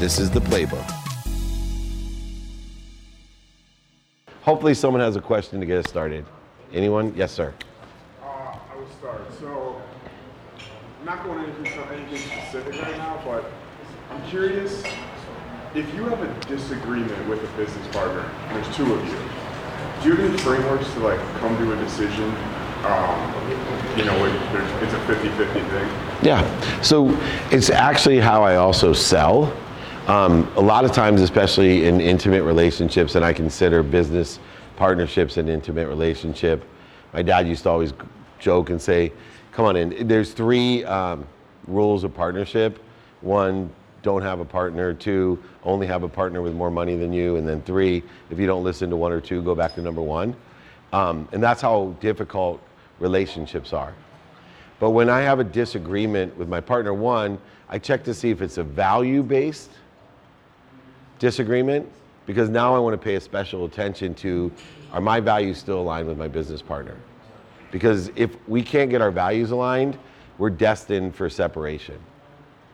This is the playbook. Hopefully, someone has a question to get us started. Anyone? Yes, sir. Uh, I will start. So, I'm not going into anything specific right now, but I'm curious if you have a disagreement with a business partner, there's two of you, do you have any frameworks to like come to a decision? Um, you know, it, it's a 50-50 thing. Yeah. So it's actually how I also sell. Um, a lot of times, especially in intimate relationships, and I consider business partnerships an intimate relationship. My dad used to always joke and say, "Come on in." There's three um, rules of partnership. One, don't have a partner. Two, only have a partner with more money than you. And then three, if you don't listen to one or two, go back to number one. Um, and that's how difficult relationships are. But when I have a disagreement with my partner, one, I check to see if it's a value based disagreement because now I want to pay a special attention to are my values still aligned with my business partner? Because if we can't get our values aligned, we're destined for separation.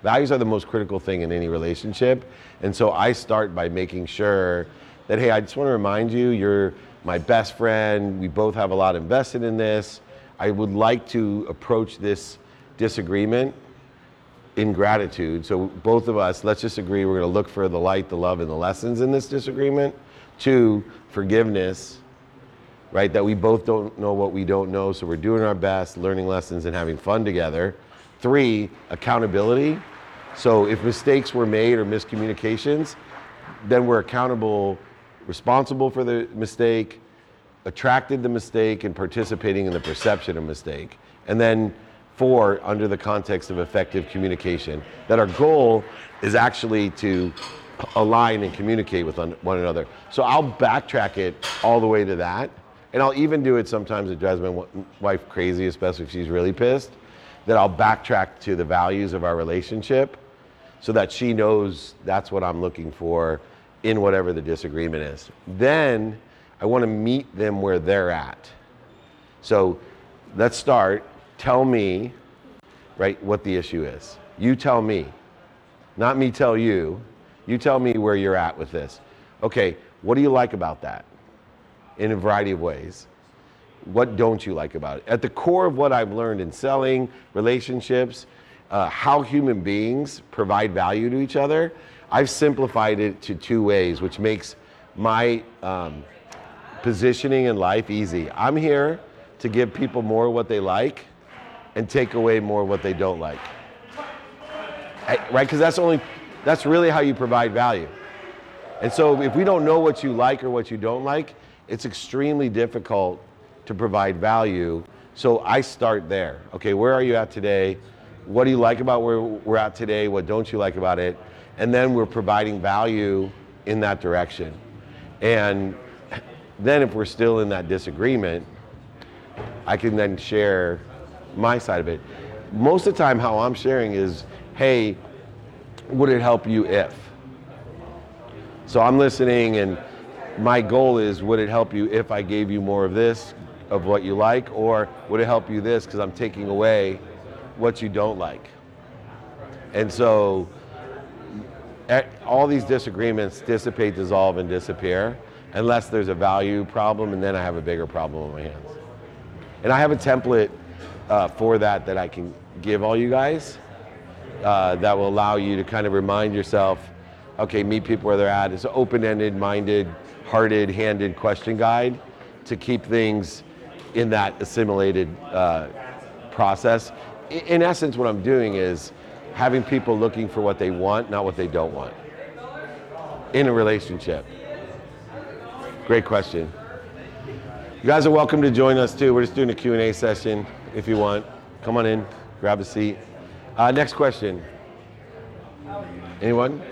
Values are the most critical thing in any relationship. And so I start by making sure that, hey, I just want to remind you, you're my best friend. We both have a lot invested in this. I would like to approach this disagreement in gratitude. So both of us, let's just agree we're going to look for the light, the love, and the lessons in this disagreement. Two, forgiveness, right? That we both don't know what we don't know, so we're doing our best, learning lessons, and having fun together. Three, accountability. So if mistakes were made or miscommunications, then we're accountable, responsible for the mistake, attracted the mistake, and participating in the perception of mistake. And then four, under the context of effective communication, that our goal is actually to align and communicate with one another. So I'll backtrack it all the way to that. And I'll even do it sometimes, it drives my wife crazy, especially if she's really pissed, that I'll backtrack to the values of our relationship so that she knows that's what I'm looking for in whatever the disagreement is. Then I want to meet them where they're at. So let's start tell me, right, what the issue is. You tell me, not me tell you. You tell me where you're at with this. Okay, what do you like about that? In a variety of ways. What don't you like about it? At the core of what I've learned in selling, relationships, uh, how human beings provide value to each other, I've simplified it to two ways, which makes my um, positioning in life easy. I'm here to give people more what they like and take away more what they don't like. Right? Because that's only that's really how you provide value. And so if we don't know what you like or what you don't like, it's extremely difficult to provide value. So I start there. Okay, where are you at today? What do you like about where we're at today? What don't you like about it? And then we're providing value in that direction. And then if we're still in that disagreement, I can then share my side of it. Most of the time, how I'm sharing is, hey, would it help you if? So I'm listening, and my goal is, would it help you if I gave you more of this, of what you like, or would it help you this because I'm taking away what you don't like? And so all these disagreements dissipate, dissolve, and disappear unless there's a value problem, and then I have a bigger problem on my hands. And I have a template uh, for that that I can give all you guys uh, that will allow you to kind of remind yourself, okay, meet people where they're at. It's an open-ended, minded, hearted, handed question guide to keep things in that assimilated uh, process. In essence, what I'm doing is having people looking for what they want, not what they don't want in a relationship. Great question. You guys are welcome to join us too. We're just doing a Q&A session if you want. Come on in, grab a seat. Uh, next question. Anyone?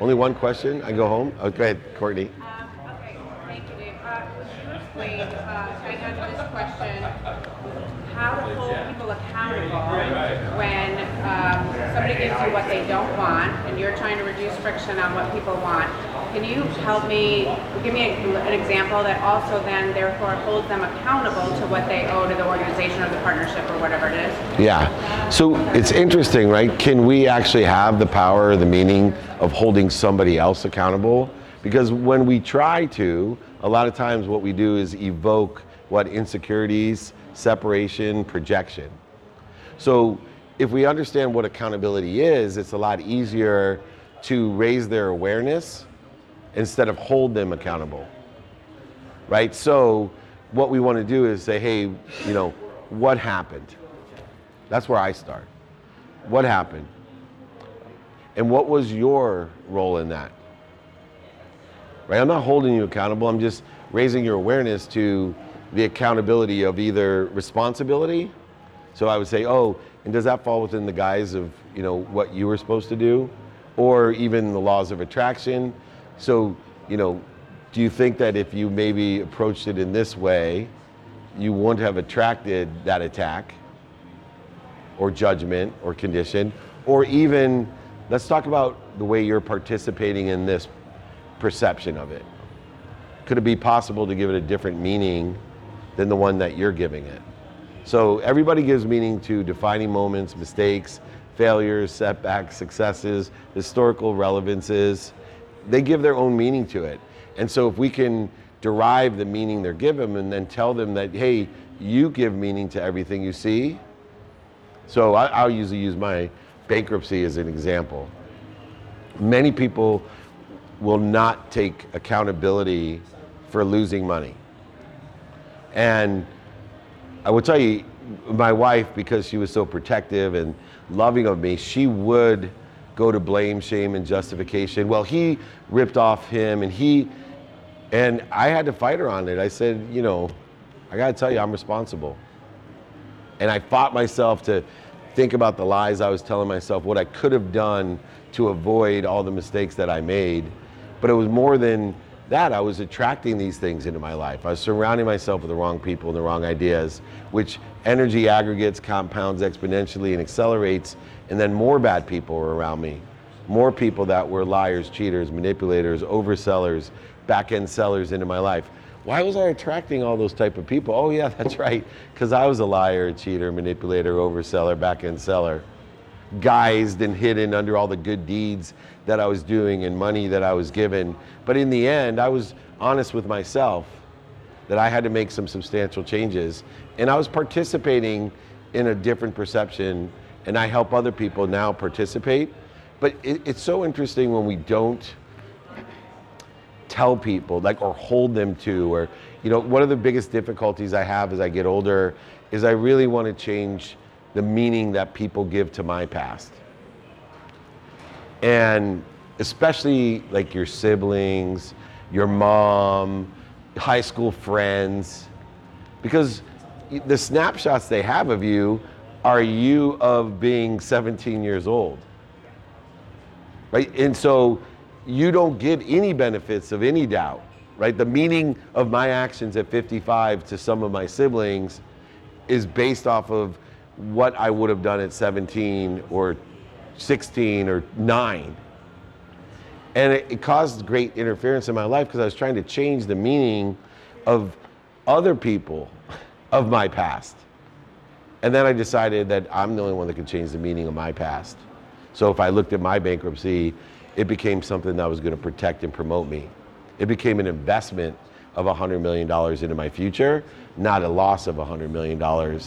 Only one question? I go home? Oh, go ahead, Courtney. Um, okay, thank you, Dave. Uh, firstly, uh, taking on to this question, how to hold people accountable when um, somebody gives you what they don't want, and you're trying to reduce friction on what people want, can you help me, give me a- an example that also then therefore holds them accountable to what they owe to the organization or the partnership or whatever it is? Yeah. So it's interesting, right? Can we actually have the power or the meaning of holding somebody else accountable? Because when we try to, a lot of times what we do is evoke what insecurities, separation, projection. So if we understand what accountability is, it's a lot easier to raise their awareness instead of hold them accountable. Right? So what we want to do is say, hey, you know, what happened? That's where I start. What happened? And what was your role in that? Right? I'm not holding you accountable. I'm just raising your awareness to the accountability of either responsibility. So I would say, oh, and does that fall within the guise of, you know, what you were supposed to do? Or even the laws of attraction? So, you know, do you think that if you maybe approached it in this way, you wouldn't have attracted that attack? or judgment or condition, or even let's talk about the way you're participating in this perception of it. Could it be possible to give it a different meaning than the one that you're giving it? So everybody gives meaning to defining moments, mistakes, failures, setbacks, successes, historical relevances. They give their own meaning to it. And so if we can derive the meaning they're given and then tell them that, hey, you give meaning to everything you see, so I, I'll usually use my bankruptcy as an example. Many people will not take accountability for losing money. And I will tell you, my wife, because she was so protective and loving of me, she would go to blame, shame, and justification. Well, he ripped off him and he, and I had to fight her on it. I said, you know, I gotta tell you, I'm responsible. And I fought myself to think about the lies I was telling myself, what I could have done to avoid all the mistakes that I made. But it was more than that. I was attracting these things into my life. I was surrounding myself with the wrong people and the wrong ideas, which energy aggregates, compounds exponentially, and accelerates. And then more bad people were around me. More people that were liars, cheaters, manipulators, oversellers, back end sellers into my life. Why was I attracting all those type of people? Oh yeah, that's right. Because I was a liar, cheater, manipulator, overseller, back end seller. Guised and hidden under all the good deeds that I was doing and money that I was given. But in the end, I was honest with myself that I had to make some substantial changes. And I was participating in a different perception, and I help other people now participate. But it, it's so interesting when we don't tell people like or hold them to or you know one of the biggest difficulties i have as i get older is i really want to change the meaning that people give to my past and especially like your siblings your mom high school friends because the snapshots they have of you are you of being 17 years old right and so you don't get any benefits of any doubt, right? The meaning of my actions at 55 to some of my siblings is based off of what I would have done at 17 or 16 or 9. And it, it caused great interference in my life because I was trying to change the meaning of other people of my past. And then I decided that I'm the only one that can change the meaning of my past. So if I looked at my bankruptcy, it became something that was going to protect and promote me. It became an investment of $100 million into my future, not a loss of $100 million.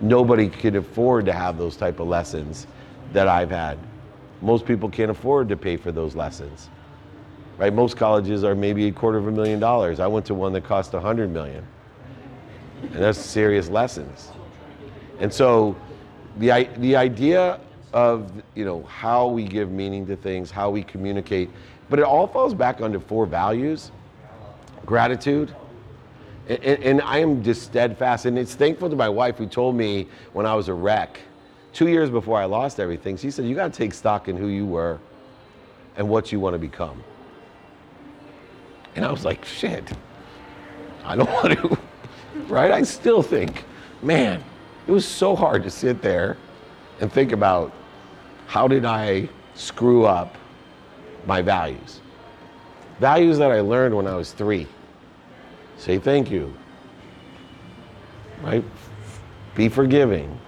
Nobody could afford to have those type of lessons that I've had. Most people can't afford to pay for those lessons. Right? Most colleges are maybe a quarter of a million dollars. I went to one that cost 100 million. And that's serious lessons. And so the, the idea of you know how we give meaning to things, how we communicate, but it all falls back under four values: gratitude. And- and I am just steadfast, and it's thankful to my wife who told me when I was a wreck, two years before I lost everything. She said, "You got to take stock in who you were, and what you want to become." And I was like, "Shit, I don't want to." right? I still think, man, it was so hard to sit there and think about how did I screw up my values? Values that I learned when I was three. Say thank you. Right? Be forgiving.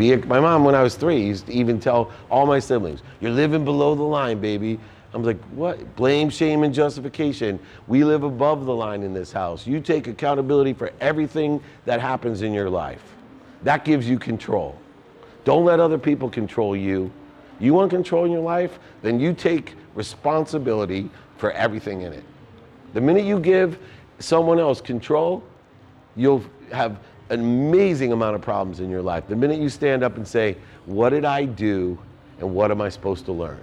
Be a, my mom, when I was three, used to even tell all my siblings, You're living below the line, baby. I'm like, What? Blame, shame, and justification. We live above the line in this house. You take accountability for everything that happens in your life. That gives you control. Don't let other people control you. You want control in your life? Then you take responsibility for everything in it. The minute you give someone else control, you'll have amazing amount of problems in your life. The minute you stand up and say, What did I do and what am I supposed to learn?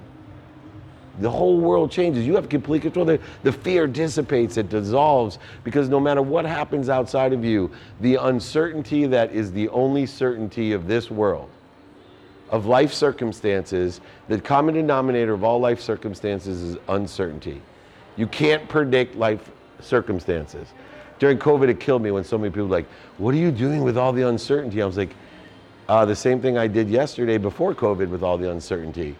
The whole world changes. You have complete control. The, the fear dissipates, it dissolves, because no matter what happens outside of you, the uncertainty that is the only certainty of this world, of life circumstances, the common denominator of all life circumstances is uncertainty. You can't predict life circumstances. During COVID, it killed me when so many people were like, What are you doing with all the uncertainty? I was like, uh, The same thing I did yesterday before COVID with all the uncertainty.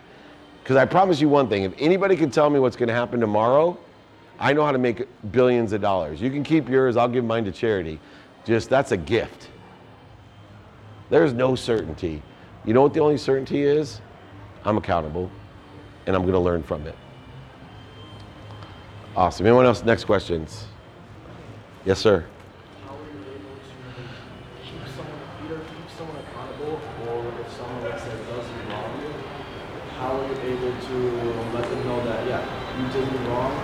Because I promise you one thing if anybody can tell me what's going to happen tomorrow, I know how to make billions of dollars. You can keep yours, I'll give mine to charity. Just that's a gift. There's no certainty. You know what the only certainty is? I'm accountable and I'm going to learn from it. Awesome. Anyone else? Next questions? Yes, sir. How are you able to keep someone, either keep someone accountable, or if someone, let's say, does you wrong, how are you able to let them know that, yeah, you did me wrong,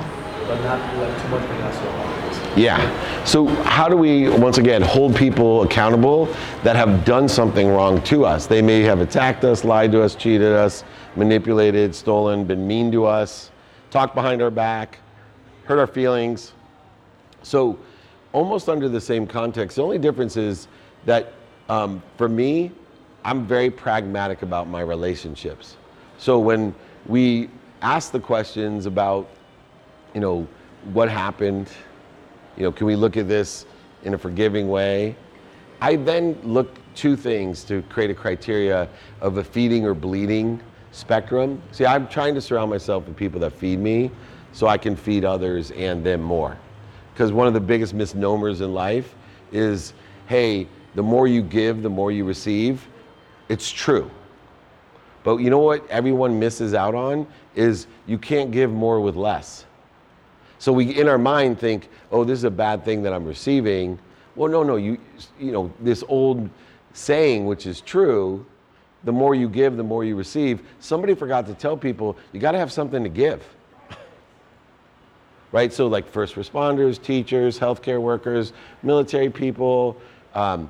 but not like too much asshole? Yeah. So, how do we, once again, hold people accountable that have done something wrong to us? They may have attacked us, lied to us, cheated us, manipulated, stolen, been mean to us, talked behind our back, hurt our feelings. So, almost under the same context, the only difference is that um, for me, I'm very pragmatic about my relationships. So, when we ask the questions about, you know, what happened, you know, can we look at this in a forgiving way? I then look two things to create a criteria of a feeding or bleeding spectrum. See, I'm trying to surround myself with people that feed me so I can feed others and them more. Because one of the biggest misnomers in life is hey, the more you give, the more you receive. It's true. But you know what everyone misses out on is you can't give more with less. So we, in our mind, think, "Oh, this is a bad thing that I'm receiving." Well, no, no. You, you know, this old saying, which is true, the more you give, the more you receive. Somebody forgot to tell people you got to have something to give. Right? So, like first responders, teachers, healthcare workers, military people, um,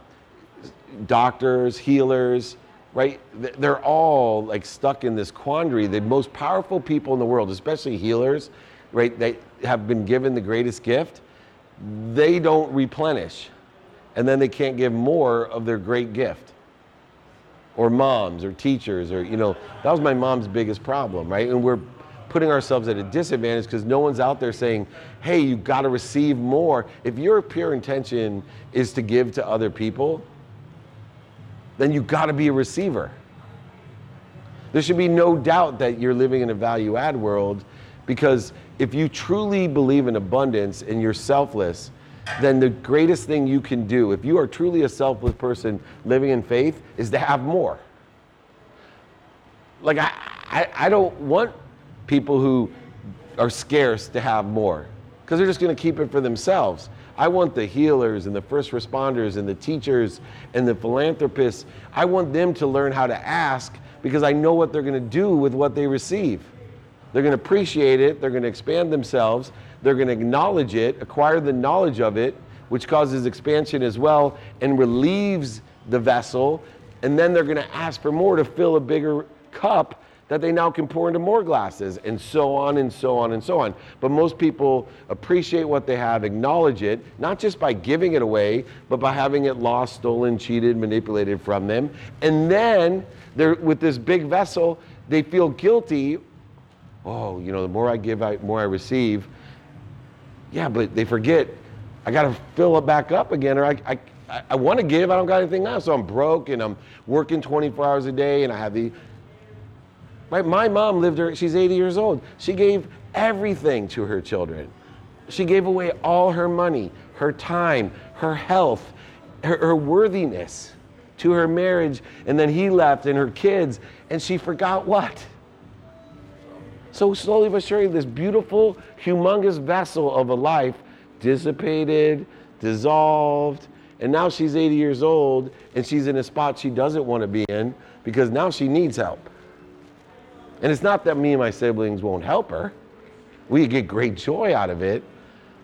doctors, healers, right? They're all like stuck in this quandary. The most powerful people in the world, especially healers, right? They have been given the greatest gift. They don't replenish, and then they can't give more of their great gift. Or moms, or teachers, or you know, that was my mom's biggest problem, right? And we're putting ourselves at a disadvantage because no one's out there saying, hey, you got to receive more. If your pure intention is to give to other people, then you got to be a receiver. There should be no doubt that you're living in a value add world because if you truly believe in abundance and you're selfless, then the greatest thing you can do, if you are truly a selfless person living in faith, is to have more. Like, I, I, I don't want people who are scarce to have more because they're just going to keep it for themselves. I want the healers and the first responders and the teachers and the philanthropists, I want them to learn how to ask because I know what they're going to do with what they receive. They're going to appreciate it, they're going to expand themselves, they're going to acknowledge it, acquire the knowledge of it, which causes expansion as well and relieves the vessel. And then they're going to ask for more to fill a bigger cup that they now can pour into more glasses, and so on and so on and so on. But most people appreciate what they have, acknowledge it, not just by giving it away, but by having it lost, stolen, cheated, manipulated from them. And then they're with this big vessel, they feel guilty. Oh, you know, the more I give, I, more I receive. Yeah, but they forget, I got to fill it back up again, or I, I I, want to give, I don't got anything else. So I'm broke and I'm working 24 hours a day and I have the Right? My mom lived her, she's 80 years old. She gave everything to her children. She gave away all her money, her time, her health, her, her worthiness to her marriage. And then he left and her kids, and she forgot what? So slowly but surely, this beautiful, humongous vessel of a life dissipated, dissolved, and now she's 80 years old and she's in a spot she doesn't want to be in because now she needs help. And it's not that me and my siblings won't help her. We get great joy out of it,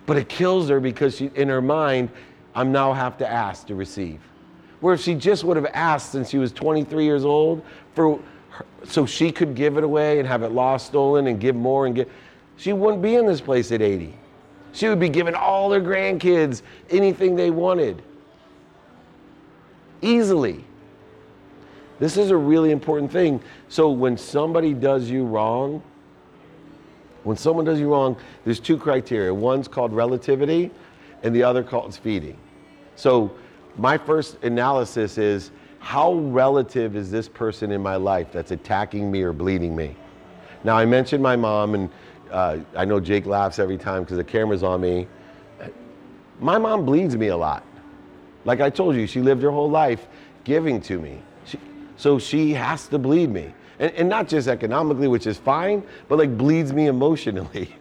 but it kills her because she, in her mind, I'm now have to ask to receive. Where if she just would have asked since she was 23 years old for her, so she could give it away and have it lost, stolen, and give more and get, she wouldn't be in this place at 80. She would be giving all her grandkids anything they wanted. Easily. This is a really important thing. So when somebody does you wrong, when someone does you wrong, there's two criteria. One's called relativity, and the other called feeding. So my first analysis is how relative is this person in my life that's attacking me or bleeding me? Now I mentioned my mom, and uh, I know Jake laughs every time because the camera's on me. My mom bleeds me a lot. Like I told you, she lived her whole life giving to me. So she has to bleed me. And, and not just economically, which is fine, but like bleeds me emotionally.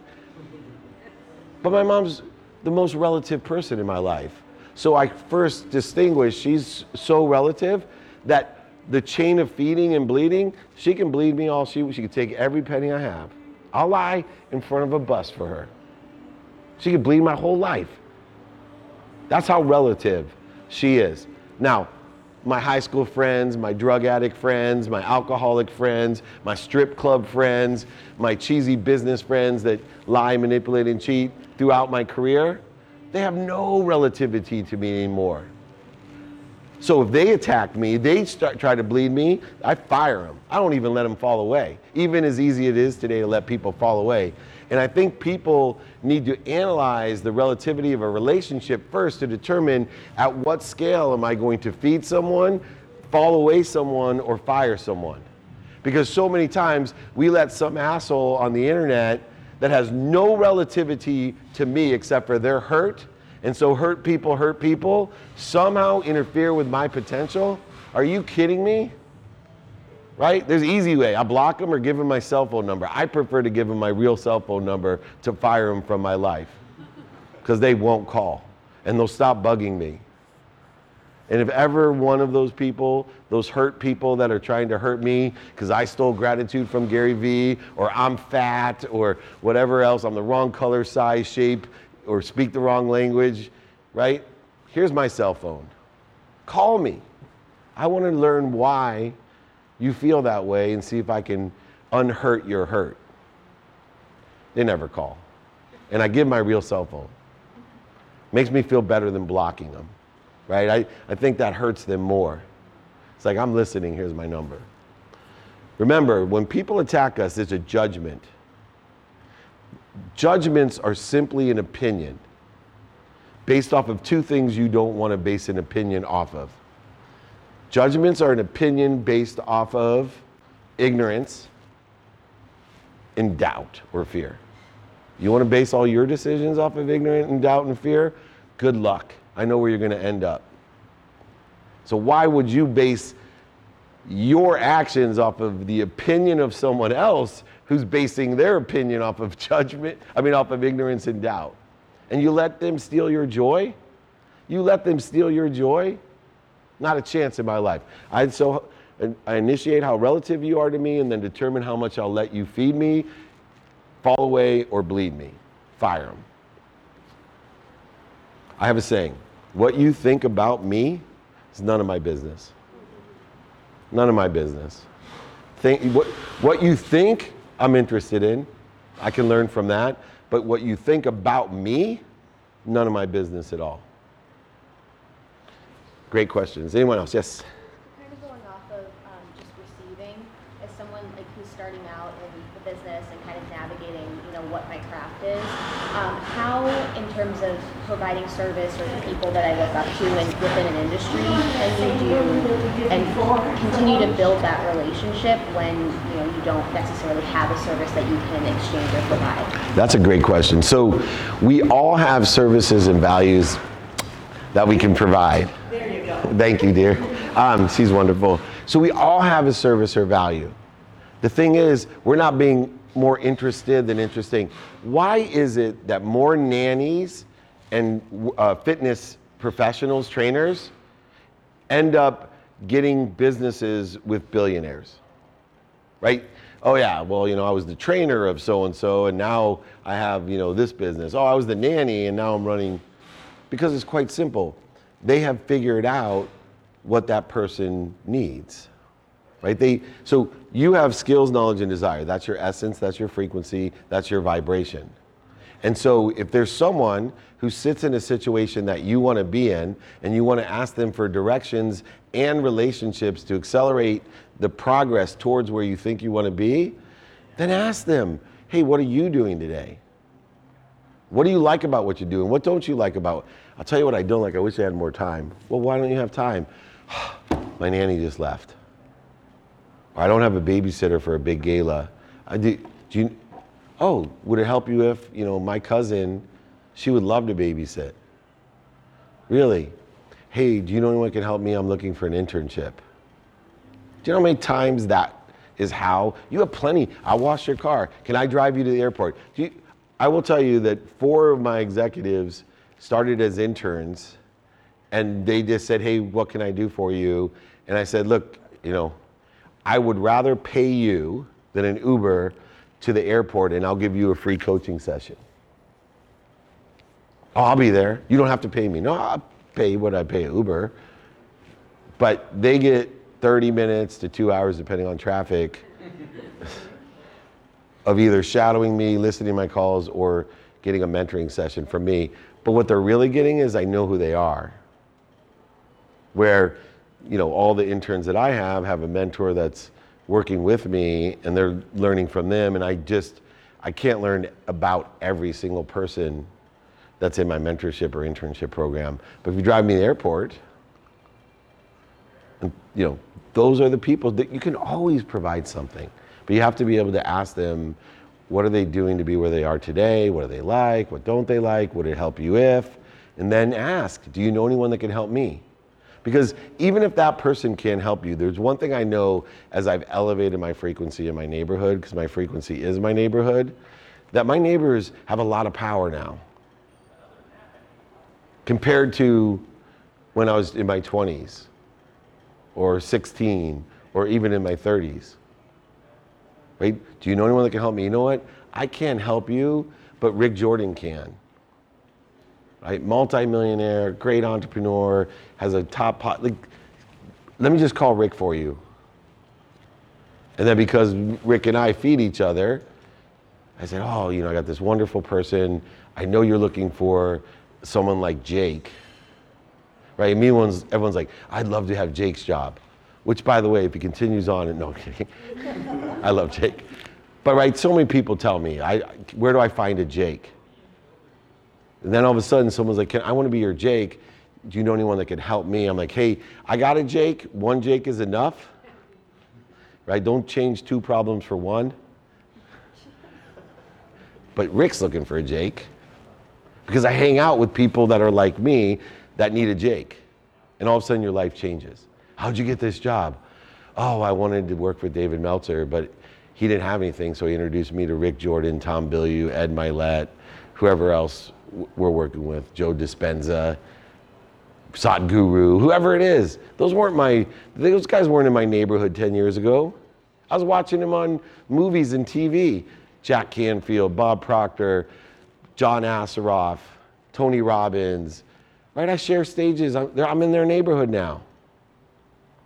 but my mom's the most relative person in my life. So I first distinguish she's so relative that the chain of feeding and bleeding, she can bleed me all she she can take every penny I have. I'll lie in front of a bus for her. She could bleed my whole life. That's how relative she is. Now, my high school friends, my drug addict friends, my alcoholic friends, my strip club friends, my cheesy business friends that lie, manipulate, and cheat throughout my career, they have no relativity to me anymore. So if they attack me, they start try to bleed me, I fire them. I don't even let them fall away. Even as easy it is today to let people fall away. And I think people need to analyze the relativity of a relationship first to determine at what scale am I going to feed someone, fall away someone, or fire someone. Because so many times we let some asshole on the internet that has no relativity to me except for their hurt, and so hurt people hurt people, somehow interfere with my potential. Are you kidding me? Right? There's an easy way. I block them or give them my cell phone number. I prefer to give them my real cell phone number to fire them from my life because they won't call and they'll stop bugging me. And if ever one of those people, those hurt people that are trying to hurt me because I stole gratitude from Gary Vee or I'm fat or whatever else, I'm the wrong color, size, shape, or speak the wrong language, right? Here's my cell phone. Call me. I want to learn why you feel that way and see if I can unhurt your hurt. They never call. And I give my real cell phone. Makes me feel better than blocking them, right? I, I think that hurts them more. It's like, I'm listening, here's my number. Remember, when people attack us, it's a judgment. Judgments are simply an opinion based off of two things you don't want to base an opinion off of. Judgments are an opinion based off of ignorance and doubt or fear. You want to base all your decisions off of ignorance and doubt and fear? Good luck. I know where you're going to end up. So, why would you base your actions off of the opinion of someone else who's basing their opinion off of judgment, I mean, off of ignorance and doubt? And you let them steal your joy? You let them steal your joy? Not a chance in my life. I so I initiate how relative you are to me and then determine how much I'll let you feed me, fall away, or bleed me. Fire them. I have a saying what you think about me is none of my business. None of my business. Think, what, what you think, I'm interested in. I can learn from that. But what you think about me, none of my business at all. Great questions. Anyone else? Yes. kind of going off of um, just receiving, as someone like who started starting out in the business and kind of navigating, you know, what my craft is, um, how, in terms of providing service or the people that I look up to and within an industry, can you do and continue to build that relationship when you know you don't necessarily have a service that you can exchange or provide? That's a great question. So, we all have services and values that we can provide. Thank you, dear. Um, she's wonderful. So, we all have a service or value. The thing is, we're not being more interested than interesting. Why is it that more nannies and uh, fitness professionals, trainers, end up getting businesses with billionaires? right? Oh yeah, well, you know, I was the trainer of so and so and now I have, you know, this business. Oh, I was the nanny and now I'm running because it's quite simple. They have figured out what that person needs. Right? They so you have skills, knowledge and desire. That's your essence, that's your frequency, that's your vibration. And so if there's someone who sits in a situation that you want to be in and you want to ask them for directions and relationships to accelerate the progress towards where you think you want to be, then ask them, hey, what are you doing today? What do you like about what you're doing? What don't you like about? I'll tell you what I don't like. I wish I had more time. Well, why don't you have time? My nanny just left. Or I don't have a babysitter for a big gala. I do, do you, oh, would it help you if, you know, my cousin, she would love to babysit. Really? Hey, do you know anyone can help me? I'm looking for an internship. Do you know how many times that is how? You have plenty. I'll wash your car. Can I drive you to the airport? You, I will tell you that four of my executives started as interns and they just said, hey, what can I do for you? And I said, look, you know, I would rather pay you than an Uber to the airport and I'll give you a free coaching session. Oh, I'll be there. You don't have to pay me. No, I'll pay what I pay Uber. But they get 30 minutes to two hours, depending on traffic, of either shadowing me, listening to my calls, or getting a mentoring session from me. But what they're really getting is I know who they are. Where, you know, all the interns that I have have a mentor that's working with me and they're learning from them. And I just, I can't learn about every single person that's in my mentorship or internship program. But if you drive me to the airport, and, you know, those are the people that you can always provide something. But you have to be able to ask them, what are they doing to be where they are today? What do they like? What don't they like? Would it help you if? And then ask, do you know anyone that can help me? Because even if that person can't help you, there's one thing I know as I've elevated my frequency in my neighborhood, because my frequency is my neighborhood, that my neighbors have a lot of power now compared to when I was in my 20s or 16 or even in my 30s. Right? Do you know anyone that can help me? You know what? I can't help you, but Rick Jordan can. Right? Multi-millionaire, great entrepreneur, has a top pot. Like, let me just call Rick for you. And then because Rick and I feed each other, I said, oh, you know, I got this wonderful person. I know you're looking for someone like Jake. Right? And me, everyone's, everyone's like, I'd love to have Jake's job. Which, by the way, if he continues on, and no kidding, I love Jake. But right, so many people tell me, I, where do I find a Jake? And then all of a sudden, someone's like, I want to be your Jake. Do you know anyone that can help me? I'm like, hey, I got a Jake. One Jake is enough. Right? Don't change two problems for one. But Rick's looking for a Jake because I hang out with people that are like me that need a Jake. And all of a sudden, your life changes. How'd you get this job? Oh, I wanted to work with David Meltzer, but he didn't have anything, so he introduced me to Rick Jordan, Tom Bilyeu, Ed Mylett, whoever else we're working with, Joe Dispenza, Sadhguru, whoever it is. Those weren't my, those guys weren't in my neighborhood 10 years ago. I was watching them on movies and TV. Jack Canfield, Bob Proctor, John Assaraf, Tony Robbins, right? I share stages. I'm, I'm in their neighborhood now.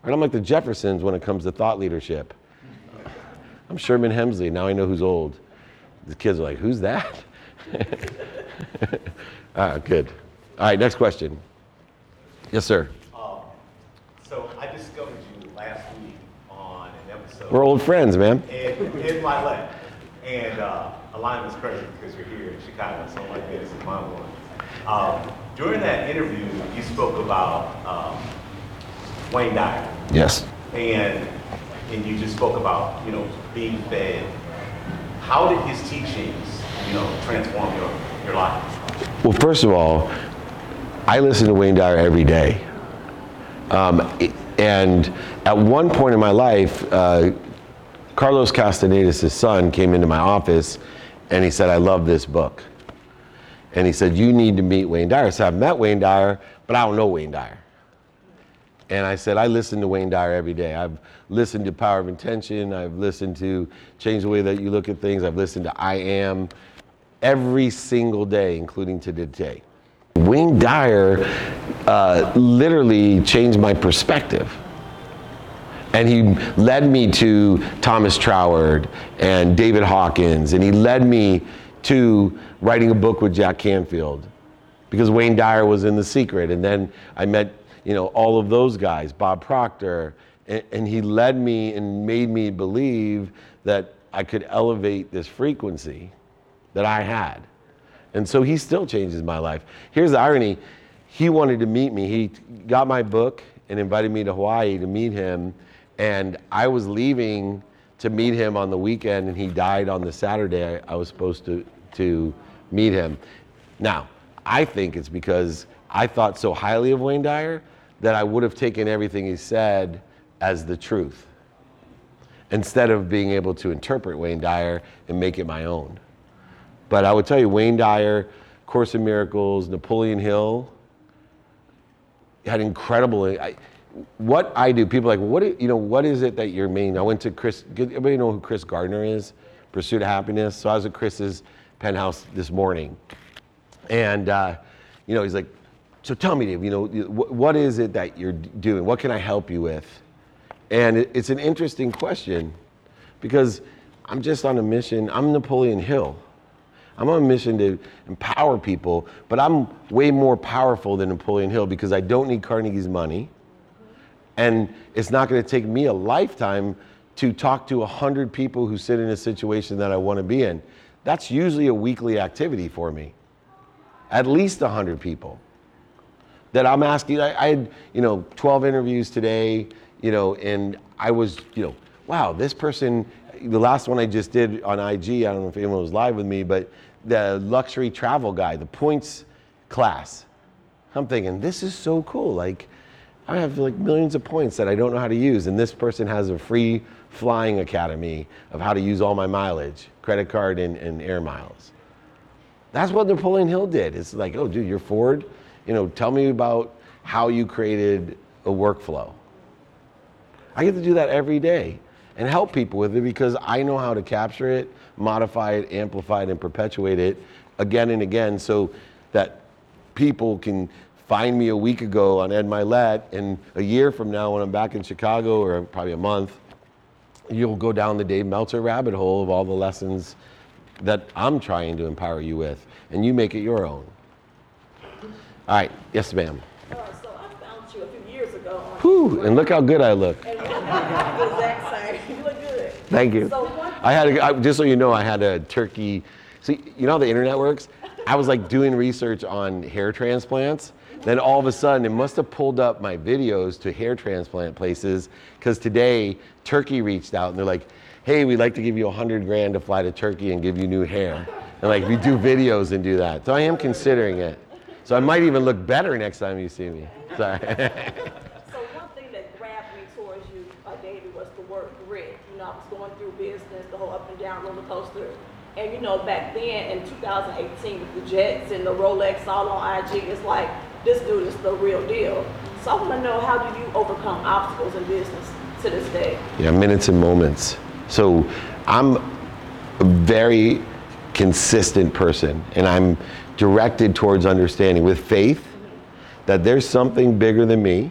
I'm like the Jeffersons when it comes to thought leadership. I'm Sherman Hemsley. Now I know who's old. The kids are like, who's that? ah, good. All right, next question. Yes, sir. Um, so I discovered you last week on an episode We're old friends, man. and in my leg. And uh, alignment's crazy because you're here in Chicago, so I'm like this is my one. Um, during that interview, you spoke about um, Wayne Dyer, Yes. and and you just spoke about you know being fed. How did his teachings, you know, transform your your life? Well, first of all, I listen to Wayne Dyer every day. Um, and at one point in my life, uh, Carlos Castanedas, his son, came into my office and he said, I love this book. And he said, You need to meet Wayne Dyer. So I've met Wayne Dyer, but I don't know Wayne Dyer. And I said, I listen to Wayne Dyer every day. I've listened to Power of Intention. I've listened to Change the Way That You Look at Things. I've listened to I Am every single day, including to today. Wayne Dyer uh, literally changed my perspective. And he led me to Thomas Troward and David Hawkins, and he led me to writing a book with Jack Canfield because Wayne Dyer was in The Secret. And then I met, you know, all of those guys, Bob Proctor, and, and he led me and made me believe that I could elevate this frequency that I had. And so he still changes my life. Here's the irony he wanted to meet me. He got my book and invited me to Hawaii to meet him. And I was leaving to meet him on the weekend, and he died on the Saturday I, I was supposed to, to meet him. Now, I think it's because I thought so highly of Wayne Dyer that I would have taken everything he said as the truth instead of being able to interpret Wayne Dyer and make it my own. But I would tell you, Wayne Dyer, Course in Miracles, Napoleon Hill had incredible. I, what I do, people are like, what you know, what is it that you're mean? I went to Chris. Everybody know who Chris Gardner is? Pursuit of Happiness. So I was at Chris's penthouse this morning, and uh, you know, he's like, so tell me, Dave, you know, what, what is it that you're doing? What can I help you with? And it's an interesting question because I'm just on a mission. I'm Napoleon Hill. I'm on a mission to empower people, but I'm way more powerful than Napoleon Hill because I don't need Carnegie's money. And it's not going to take me a lifetime to talk to 100 people who sit in a situation that I want to be in. That's usually a weekly activity for me. At least 100 people that I'm asking. I, I had, you know, 12 interviews today, you know, and I was, you know, wow, this person, the last one I just did on IG, I don't know if anyone was live with me, but the luxury travel guy, the points class. I'm thinking, this is so cool. Like, I have like millions of points that I don't know how to use, and this person has a free flying academy of how to use all my mileage, credit card and, and air miles. That's what Napoleon Hill did. It's like, oh, dude, you're Ford. You know, tell me about how you created a workflow. I get to do that every day and help people with it because I know how to capture it, modify it, amplify it, and perpetuate it again and again so that people can find me a week ago on Ed Mylett and a year from now when I'm back in Chicago or probably a month, you'll go down the Dave Meltzer rabbit hole of all the lessons that I'm trying to empower you with, and you make it your own. All right, yes, ma'am. Uh, so I found you a few years ago on Whew, and look how good I look. and the exact same. You look good. Thank you. So one I had, a, I, just so you know, I had a turkey. See, you know how the internet works? I was like doing research on hair transplants. Then all of a sudden, it must have pulled up my videos to hair transplant places because today Turkey reached out and they're like, "Hey, we'd like to give you a hundred grand to fly to Turkey and give you new hair." And like we do videos and do that. So I am considering it. So I might even look better next time you see me. Sorry. So one thing that grabbed me towards you, uh, David, was the word grit. You know, I was going through business, the whole up and down roller coaster. And you know, back then in 2018 with the Jets and the Rolex all on IG, it's like, this dude is the real deal. So I want to know, how do you overcome obstacles in business to this day? Yeah, minutes and moments. So I'm a very consistent person and I'm directed towards understanding with faith that there's something bigger than me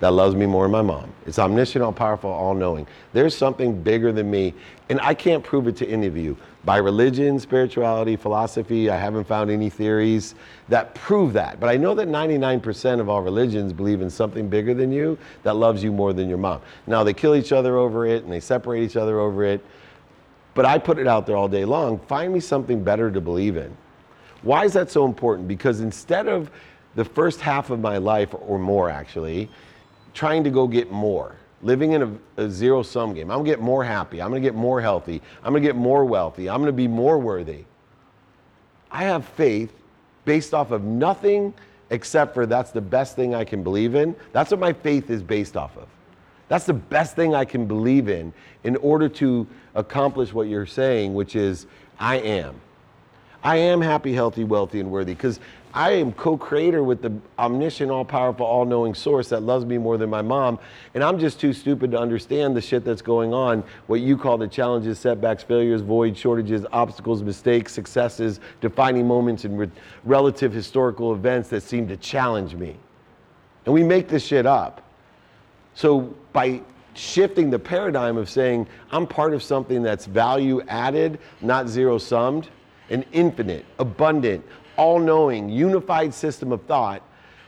that loves me more than my mom. It's omniscient, all powerful, all knowing. There's something bigger than me, and I can't prove it to any of you. By religion, spirituality, philosophy, I haven't found any theories that prove that. But I know that 99% of all religions believe in something bigger than you that loves you more than your mom. Now, they kill each other over it and they separate each other over it. But I put it out there all day long find me something better to believe in. Why is that so important? Because instead of the first half of my life, or more actually, trying to go get more, living in a, a zero sum game, I'm gonna get more happy, I'm gonna get more healthy, I'm gonna get more wealthy, I'm gonna be more worthy. I have faith based off of nothing except for that's the best thing I can believe in. That's what my faith is based off of. That's the best thing I can believe in in order to accomplish what you're saying, which is I am. I am happy, healthy, wealthy, and worthy because I am co creator with the omniscient, all powerful, all knowing source that loves me more than my mom. And I'm just too stupid to understand the shit that's going on, what you call the challenges, setbacks, failures, voids, shortages, obstacles, mistakes, successes, defining moments, and re- relative historical events that seem to challenge me. And we make this shit up. So by shifting the paradigm of saying, I'm part of something that's value added, not zero summed, an infinite, abundant, all knowing, unified system of thought,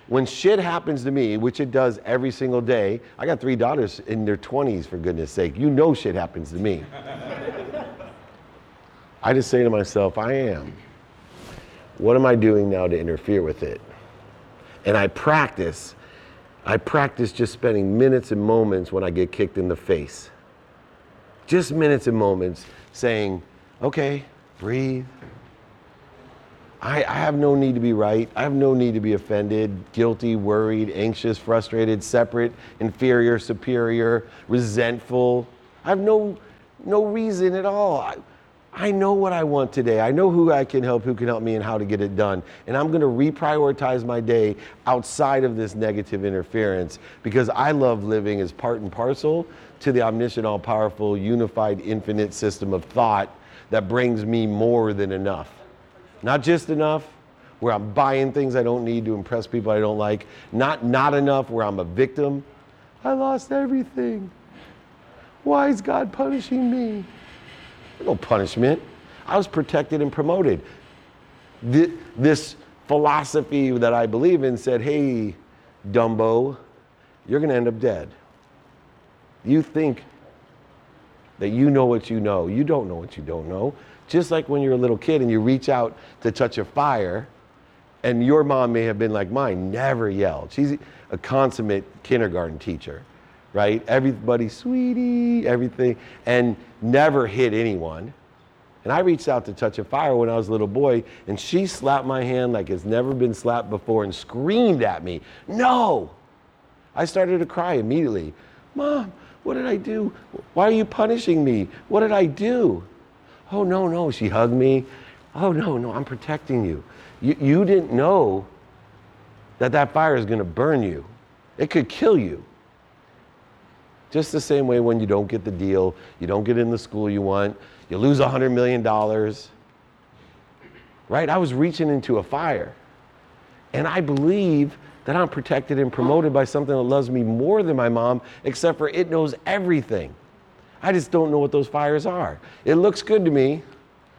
when shit happens to me, which it does every single day, I got three daughters in their 20s, for goodness sake. You know shit happens to me. I just say to myself, I am. What am I doing now to interfere with it? And I practice. I practice just spending minutes and moments when I get kicked in the face. Just minutes and moments saying, okay, breathe. I, I, have no need to be right. I have no need to be offended, guilty, worried, anxious, frustrated, separate, inferior, superior, resentful. I have no, no reason at all. I, I know what I want today. I know who I can help, who can help me, and how to get it done. And I'm going to reprioritize my day outside of this negative interference because I love living as part and parcel to the omniscient, all powerful, unified, infinite system of thought that brings me more than enough. Not just enough where I'm buying things I don't need to impress people I don't like. Not not enough where I'm a victim. I lost everything. Why is God punishing me? No punishment. I was protected and promoted. This philosophy that I believe in said, hey, Dumbo, you're going to end up dead. You think that you know what you know. You don't know what you don't know. Just like when you're a little kid and you reach out to touch a fire, and your mom may have been like mine, never yelled. She's a consummate kindergarten teacher, right? Everybody, sweetie, everything, and never hit anyone. And I reached out to touch a fire when I was a little boy, and she slapped my hand like it's never been slapped before and screamed at me, No! I started to cry immediately. Mom, what did I do? Why are you punishing me? What did I do? Oh, no, no. She hugged me. Oh, no, no, I'm protecting you. You, you didn't know that that fire is going to burn you, it could kill you. Just the same way when you don't get the deal, you don't get in the school you want, you lose $100 million. Right? I was reaching into a fire. And I believe that I'm protected and promoted by something that loves me more than my mom, except for it knows everything. I just don't know what those fires are. It looks good to me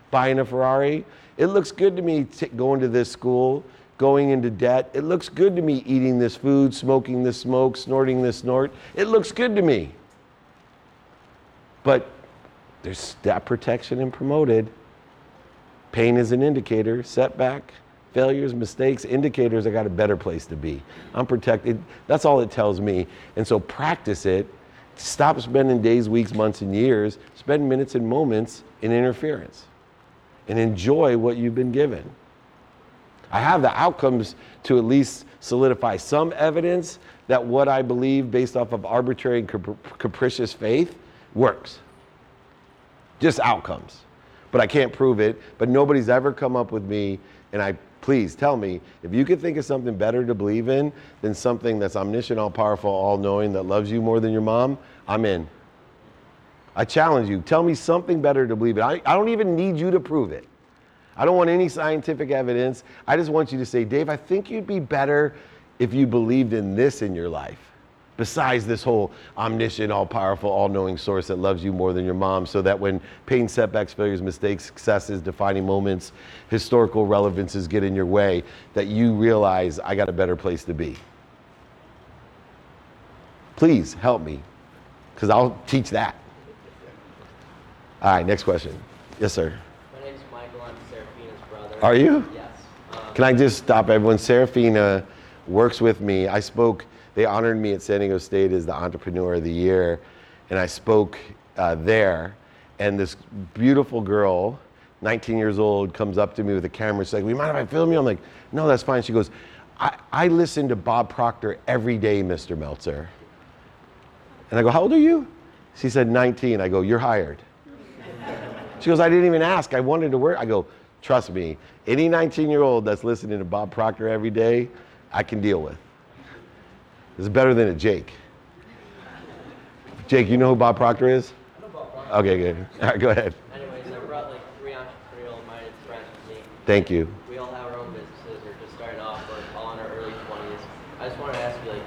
buying a Ferrari. It looks good to me t- going to this school, going into debt. It looks good to me eating this food, smoking this smoke, snorting this snort. It looks good to me. But there's that protection and promoted. Pain is an indicator, setback, failures, mistakes, indicators I got a better place to be. I'm protected. That's all it tells me. And so practice it Stop spending days, weeks, months, and years. Spend minutes and moments in interference and enjoy what you've been given. I have the outcomes to at least solidify some evidence that what I believe based off of arbitrary and capricious faith works. Just outcomes. But I can't prove it. But nobody's ever come up with me, and I please tell me if you could think of something better to believe in than something that's omniscient, all powerful, all knowing, that loves you more than your mom, I'm in. I challenge you. Tell me something better to believe in. I, I don't even need you to prove it. I don't want any scientific evidence. I just want you to say, Dave, I think you'd be better if you believed in this in your life. Besides this whole omniscient, all powerful, all knowing source that loves you more than your mom, so that when pain, setbacks, failures, mistakes, successes, defining moments, historical relevances get in your way, that you realize I got a better place to be. Please help me, because I'll teach that. All right, next question. Yes, sir. My name is Michael. I'm Seraphina's brother. Are you? Yes. Um, Can I just stop everyone? Serafina works with me. I spoke, they honored me at San Diego State as the Entrepreneur of the Year, and I spoke uh, there. And this beautiful girl, 19 years old, comes up to me with a camera. She's like, "We mind if I film you?" I'm like, "No, that's fine." She goes, "I, I listen to Bob Proctor every day, Mr. Meltzer." And I go, "How old are you?" She said, "19." I go, "You're hired." She goes, I didn't even ask. I wanted to work. I go, trust me, any 19 year old that's listening to Bob Proctor every day, I can deal with. It's better than a Jake. Jake, you know who Bob Proctor is? I know Bob Proctor. Okay, good. All right, go ahead. Anyways, I brought like three entrepreneurial-minded friends with me. Thank you. We all have our own businesses. We're just starting off. We're all in our early 20s. I just wanted to ask you, like,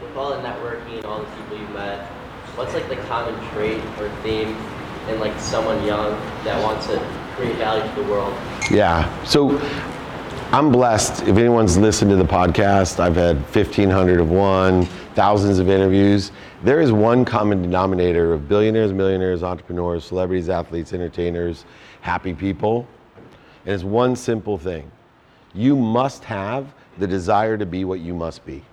with all the networking and all the people you've met, what's like the common trait or theme in like someone young that wants to create value to the world? Yeah. So I'm blessed. If anyone's listened to the podcast, I've had 1,500 of one, thousands of interviews. There is one common denominator of billionaires, millionaires, entrepreneurs, celebrities, athletes, entertainers, happy people. And it's one simple thing you must have the desire to be what you must be.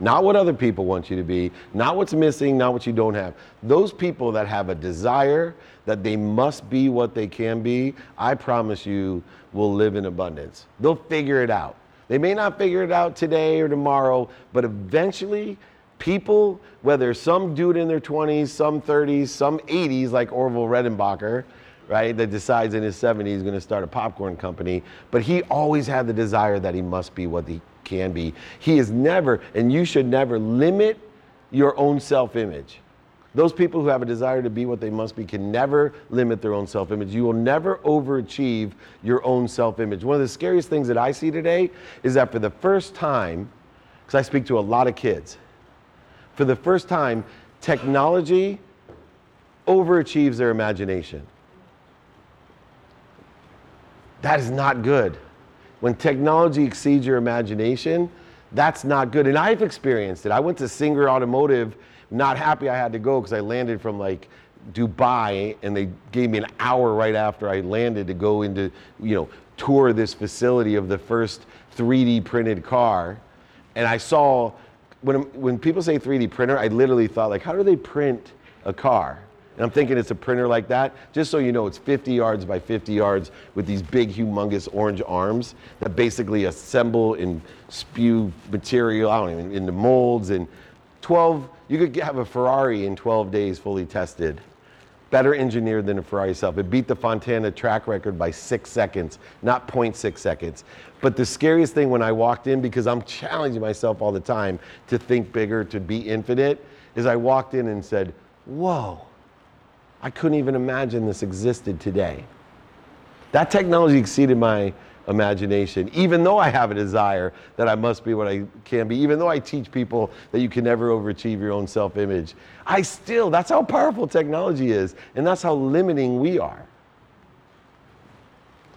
Not what other people want you to be, not what's missing, not what you don't have. Those people that have a desire that they must be what they can be, I promise you will live in abundance. They'll figure it out. They may not figure it out today or tomorrow, but eventually, people, whether some dude in their 20s, some 30s, some 80s, like Orville Redenbacher, right, that decides in his 70s he's going to start a popcorn company, but he always had the desire that he must be what he can be. He is never, and you should never limit your own self image. Those people who have a desire to be what they must be can never limit their own self image. You will never overachieve your own self image. One of the scariest things that I see today is that for the first time, because I speak to a lot of kids, for the first time, technology overachieves their imagination. That is not good. When technology exceeds your imagination, that's not good. And I've experienced it. I went to Czinger Automotive, not happy I had to go because I landed from like Dubai and they gave me an hour right after I landed to go into, you know, tour this facility of the first 3D printed car. And I saw, when, when people say 3D printer, I literally thought like, how do they print a car? And I'm thinking it's a printer like that. Just so you know, it's 50 yards by 50 yards with these big, humongous orange arms that basically assemble and spew material, I don't even, into molds. And 12, you could have a Ferrari in 12 days fully tested. Better engineered than a Ferrari itself. It beat the Fontana track record by six seconds, not 0.6 seconds. But the scariest thing when I walked in, because I'm challenging myself all the time to think bigger, to be infinite, is I walked in and said, Whoa, I couldn't even imagine this existed today. That technology exceeded my imagination, even though I have a desire that I must be what I can be, even though I teach people that you can never overachieve your own self image. I still, that's how powerful technology is, and that's how limiting we are.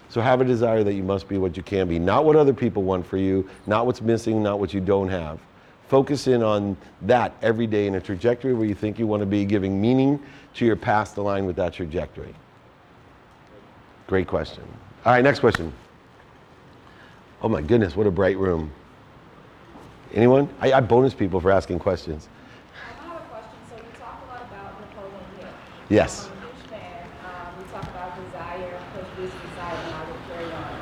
So have a desire that you must be what you can be, not what other people want for you, not what's missing, not what you don't have. Focus in on that every day in a trajectory where you think you want to be, giving meaning to your past aligned with that trajectory. Great question. All right, next question. Oh my goodness, what a bright room. Anyone? I, I bonus people for asking questions. I have a question. So you talk a lot about Napoleon Hill. Yes. I'm a huge fan. Um, we talk about desire, push this desire, and I will carry on.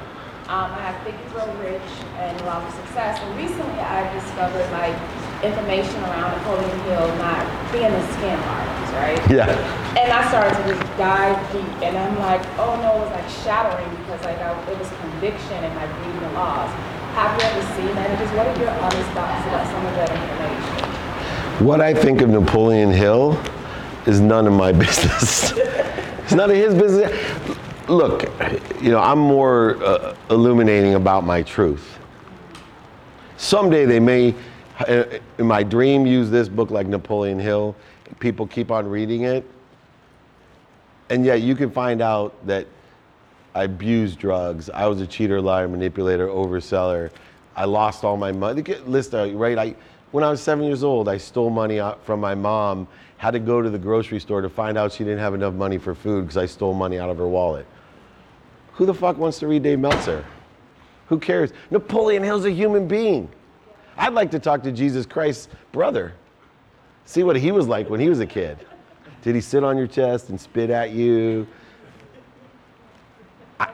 Um, I have Think and Grow Rich and Law of Success. And recently I've discovered like information around Napoleon Hill not being a scam artist, right? Yeah. And I started to just dive deep, and I'm like, oh no, it was like shattering because like I, it was conviction and like reading the laws. Have you ever seen that? And just what are your honest thoughts about some of that information? What I think of Napoleon Hill is none of my business. it's none of his business. Look, you know, I'm more uh, illuminating about my truth. Someday they may uh, in my dream, use this book like Napoleon Hill. People keep on reading it. And yet you can find out that I abused drugs. I was a cheater, liar, manipulator, overseller. I lost all my money. List right? I, when I was seven years old, I stole money from my mom. Had to go to the grocery store to find out she didn't have enough money for food because I stole money out of her wallet. Who the fuck wants to read Dave Meltzer? Who cares? Napoleon Hill's a human being. I'd like to talk to Jesus Christ's brother. See what he was like when he was a kid. Did he sit on your chest and spit at you? I,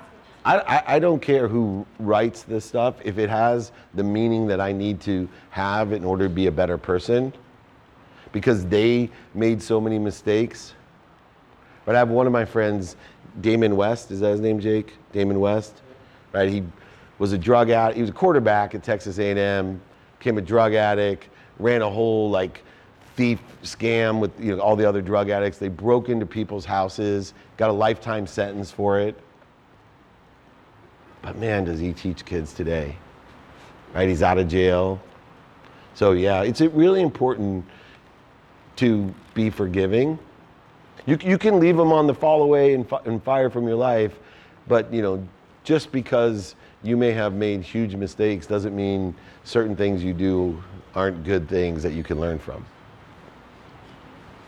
I, I don't care who writes this stuff if it has the meaning that I need to have in order to be a better person because they made so many mistakes. But I have one of my friends, Damon West, is that his name, Jake? Damon West, right? He was a drug addict. He was a quarterback at Texas A&M, became a drug addict, ran a whole like thief scam with you know, all the other drug addicts. They broke into people's houses, got a lifetime sentence for it. But man, does he teach kids today, right? He's out of jail. So yeah, it's really important to be forgiving. You, you can leave them on the fall away and, fi- and fire from your life, but you know, just because you may have made huge mistakes doesn't mean certain things you do aren't good things that you can learn from.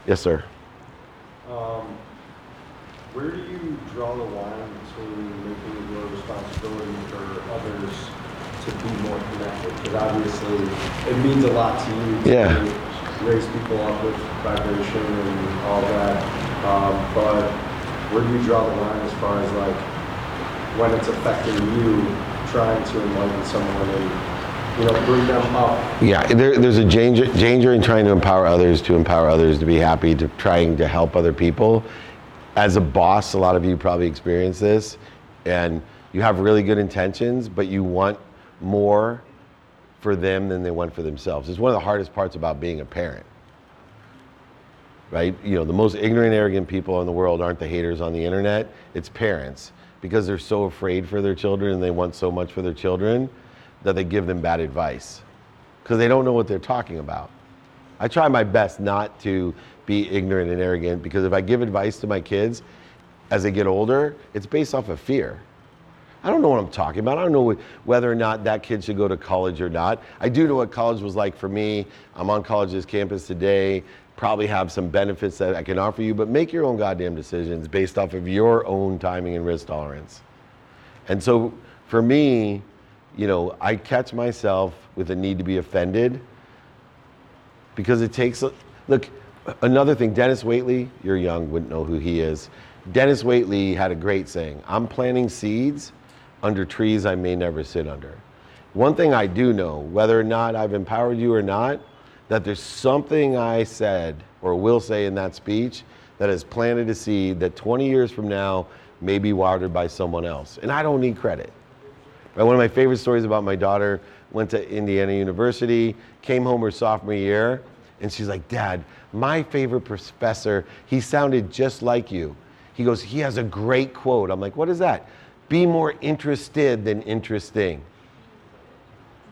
Yes, sir. Um, where do you draw the line between making it your responsibility for others to be more connected? Because obviously, it means a lot to you to Yeah. raise people up with vibration and all that. Um, but where do you draw the line as far as like when it's affecting you, trying to enlighten someone and you know bring them up Yeah, there, there's a danger, danger in trying to empower others to empower others to be happy, to trying to help other people. As a boss, a lot of you probably experience this, and you have really good intentions, but you want more for them than they want for themselves. It's one of the hardest parts about being a parent. Right? You know, the most ignorant, arrogant people in the world aren't the haters on the internet, it's parents because they're so afraid for their children and they want so much for their children that they give them bad advice because they don't know what they're talking about. I try my best not to be ignorant and arrogant because if I give advice to my kids as they get older, it's based off of fear. I don't know what I'm talking about. I don't know whether or not that kid should go to college or not. I do know what college was like for me. I'm on college's campus today. Probably have some benefits that I can offer you, but make your own goddamn decisions based off of your own timing and risk tolerance. And so for me, you know, I catch myself with a need to be offended because it takes, look, another thing, Dennis Waitley, you're young, wouldn't know who he is. Dennis Waitley had a great saying I'm planting seeds under trees I may never sit under. One thing I do know, whether or not I've empowered you or not, that there's something I said or will say in that speech that has planted a seed that 20 years from now may be watered by someone else. And I don't need credit. One of my favorite stories about my daughter went to Indiana University, came home her sophomore year, and she's like, Dad, my favorite professor, he sounded just like you. He goes, he has a great quote. I'm like, what is that? Be more interested than interesting.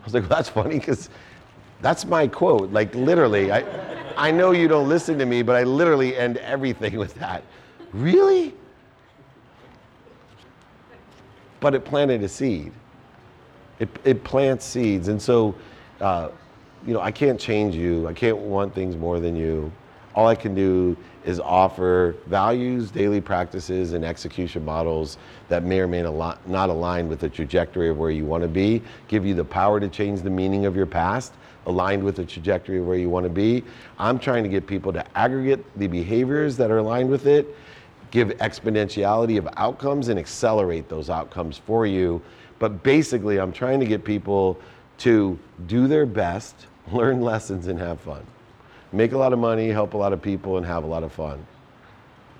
I was like, well, that's funny because that's my quote. Like literally, I, I know you don't listen to me, but I literally end everything with that. Really? But it planted a seed. It, it plants seeds. And so, uh, you know, I can't change you. I can't want things more than you. All I can do is offer values, daily practices, and execution models that may or may not not align with the trajectory of where you want to be, give you the power to change the meaning of your past, aligned with the trajectory of where you want to be. I'm trying to get people to aggregate the behaviors that are aligned with it, give exponentiality of outcomes, and accelerate those outcomes for you. But basically, I'm trying to get people to do their best, learn lessons, and have fun. Make a lot of money, help a lot of people, and have a lot of fun.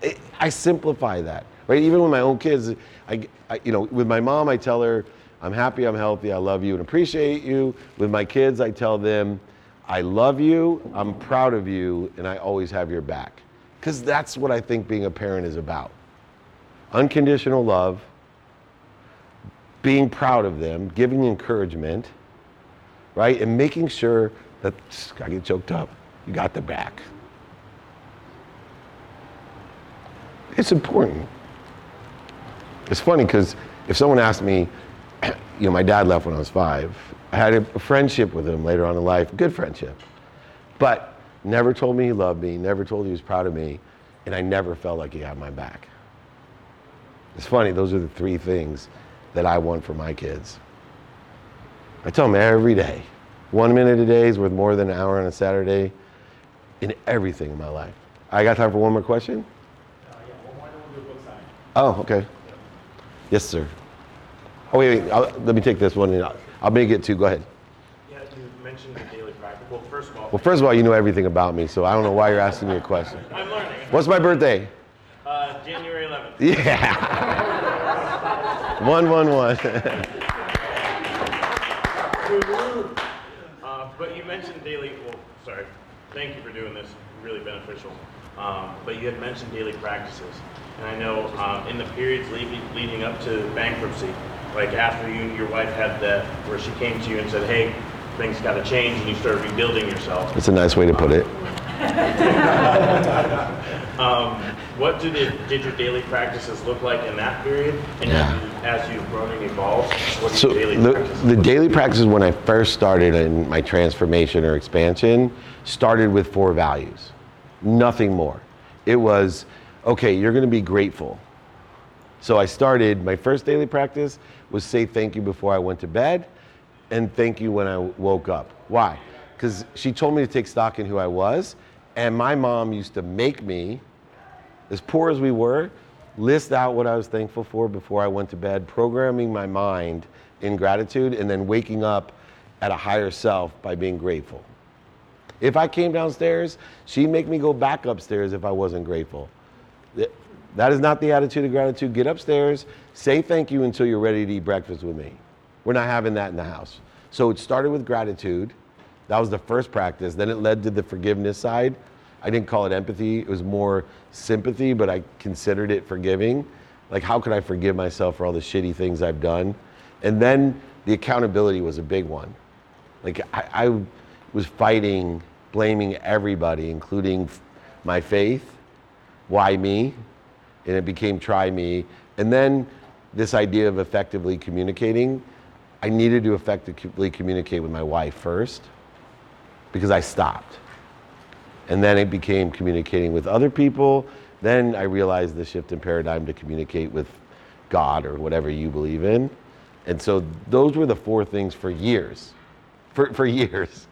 It- I simplify that, right? Even with my own kids, I, I, you know, with my mom, I tell her, I'm happy, I'm healthy, I love you, and appreciate you. With my kids, I tell them, I love you, I'm proud of you, and I always have your back. Because that's what I think being a parent is about unconditional love, being proud of them, giving encouragement, right? And making sure that I get choked up. You got the back. It's important. It's funny because if someone asked me, you know, my dad left when I was five. I had a friendship with him later on in life, good friendship, but never told me he loved me, never told he was proud of me, and I never felt like he had my back. It's funny, those are the three things that I want for my kids. I tell them every day, one minute a day is worth more than an hour on a Saturday in everything in my life. I got time for one more question? Oh, okay. Yes, sir. Oh, wait, wait. I'll, let me take this one and I'll, I'll make it two. Go ahead. Yeah, you mentioned the daily practice. Well, first of all, Well, first of all, you know everything about me, so I don't know why you're asking me a question. I'm learning. What's my birthday? Uh, January 11th. Yeah. One, one, one. Uh, but you mentioned daily, well, sorry, thank you for doing this, really beneficial. Um, but you had mentioned daily practices. And I know um, in the periods leading, leading up to bankruptcy, like after you and your wife had that, where she came to you and said, hey, things got to change, and you started rebuilding yourself. That's a nice way to put it. Um, what did your daily practices look like in that period? And Yeah. as you've grown and evolved, what So your daily the, the daily practices when I first started in my transformation or expansion started with four values, nothing more. It was, okay, you're going to be grateful. So I started, my first daily practice was say thank you before I went to bed and thank you when I woke up. Why? Because she told me to take stock in who I was, and my mom used to make me, as poor as we were, list out what I was thankful for before I went to bed, programming my mind in gratitude, and then waking up at a higher self by being grateful. If I came downstairs, she'd make me go back upstairs if I wasn't grateful. That is not the attitude of gratitude. Get upstairs, say thank you until you're ready to eat breakfast with me. We're not having that in the house. So it started with gratitude. That was the first practice. Then it led to the forgiveness side. I didn't call it empathy, it was more sympathy, but I considered it forgiving. Like, how could I forgive myself for all the shitty things I've done? And then the accountability was a big one. Like I, I was fighting, blaming everybody, including my faith. Why me? And it became try me. And then this idea of effectively communicating, I needed to effectively communicate with my wife first because I stopped. And then it became communicating with other people. Then I realized the shift in paradigm to communicate with God or whatever you believe in. And so those were the four things for years, for, for years,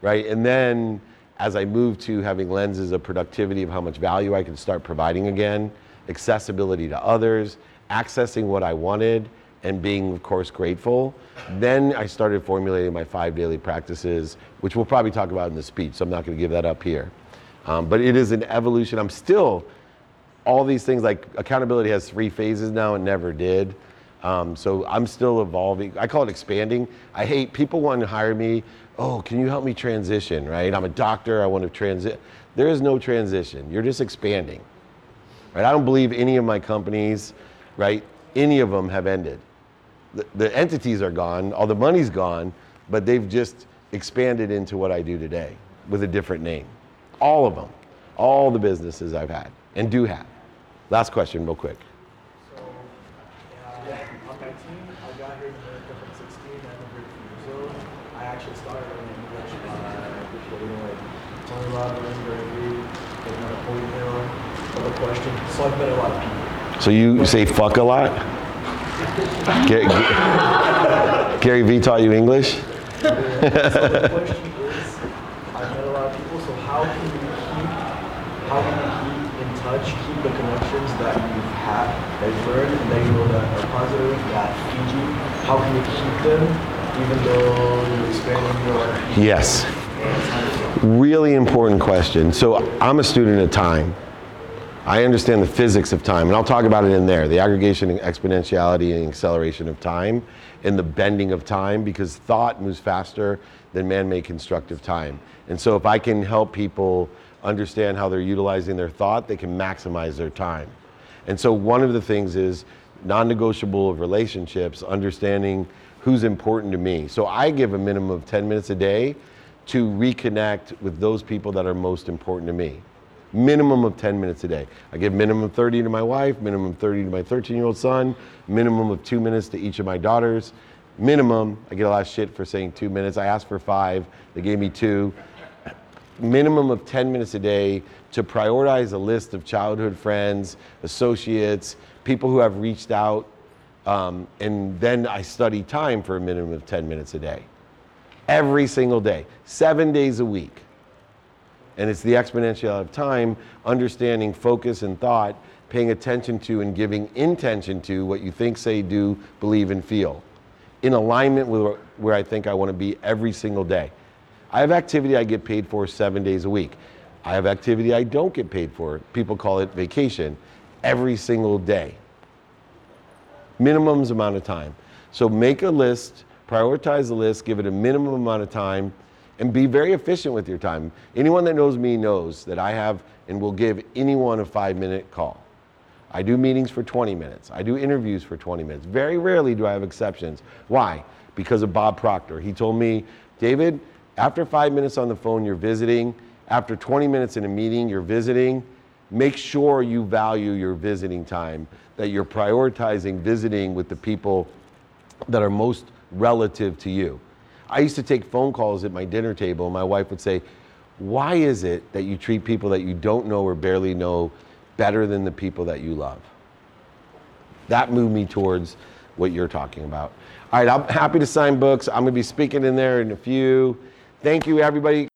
right? And then as I moved to having lenses of productivity of how much value I could start providing again, accessibility to others, accessing what I wanted, and being, of course, grateful, then I started formulating my five daily practices, which we'll probably talk about in the speech, so I'm not going to give that up here. Um, but it is an evolution. I'm still all these things like accountability has three phases now and never did. Um, so I'm still evolving. I call it expanding. I hate people wanting to hire me. Oh, can you help me transition? Right? I'm a doctor. I want to transit. There is no transition. You're just expanding. Right? I don't believe any of my companies, right? Any of them have ended. The, the entities are gone. All the money's gone, but they've just expanded into what I do today with a different name. All of them. All the businesses I've had and do have. Last question, real quick. So, uh, on my team, I got here from 16 and I'm a. I actually started learning English by Tony Robbins, Gary Vee, getting on a ponytail, question. So I've met a lot of people. So you say fuck a lot? Gary, Gary Vee taught you English? so the question is, I've met a lot of people, so how can you keep, how can you keep in touch, keep the connections that you've had, that you've learned, and that you know that are positive, that feed you, how can you keep them, even though you're expanding your Yes. as well? Really important question. So I'm a student of time. I understand the physics of time, and I'll talk about it in there the aggregation and exponentiality and acceleration of time, and the bending of time, because thought moves faster than man made constructive time. And so, if I can help people understand how they're utilizing their thought, they can maximize their time. And so, one of the things is non negotiable of relationships, understanding who's important to me. So, I give a minimum of 10 minutes a day to reconnect with those people that are most important to me. Minimum of 10 minutes a day. I give minimum 30 to my wife, minimum 30 to my 13 year old son, minimum of two minutes to each of my daughters. Minimum, I get a lot of shit for saying two minutes. I asked for five, they gave me two minimum of 10 minutes a day to prioritize a list of childhood friends, associates, people who have reached out. Um, and then I study time for a minimum of 10 minutes a day. Every single day, seven days a week. And it's the exponential of time, understanding focus and thought, paying attention to and giving intention to what you think, say, do, believe, and feel in alignment with where I think I want to be every single day. I have activity I get paid for seven days a week. I have activity I don't get paid for. People call it vacation every single day. Minimums amount of time. So make a list, prioritize the list, give it a minimum amount of time, and be very efficient with your time. Anyone that knows me knows that I have and will give anyone a five minute call. I do meetings for 20 minutes. I do interviews for 20 minutes. Very rarely do I have exceptions. Why? Because of Bob Proctor. He told me, David, after five minutes on the phone, you're visiting. After 20 minutes in a meeting, you're visiting. Make sure you value your visiting time, that you're prioritizing visiting with the people that are most relative to you. I used to take phone calls at my dinner table, and my wife would say, Why is it that you treat people that you don't know or barely know better than the people that you love? That moved me towards what you're talking about. All right, I'm happy to sign books. I'm going to be speaking in there in a few. Thank you, everybody.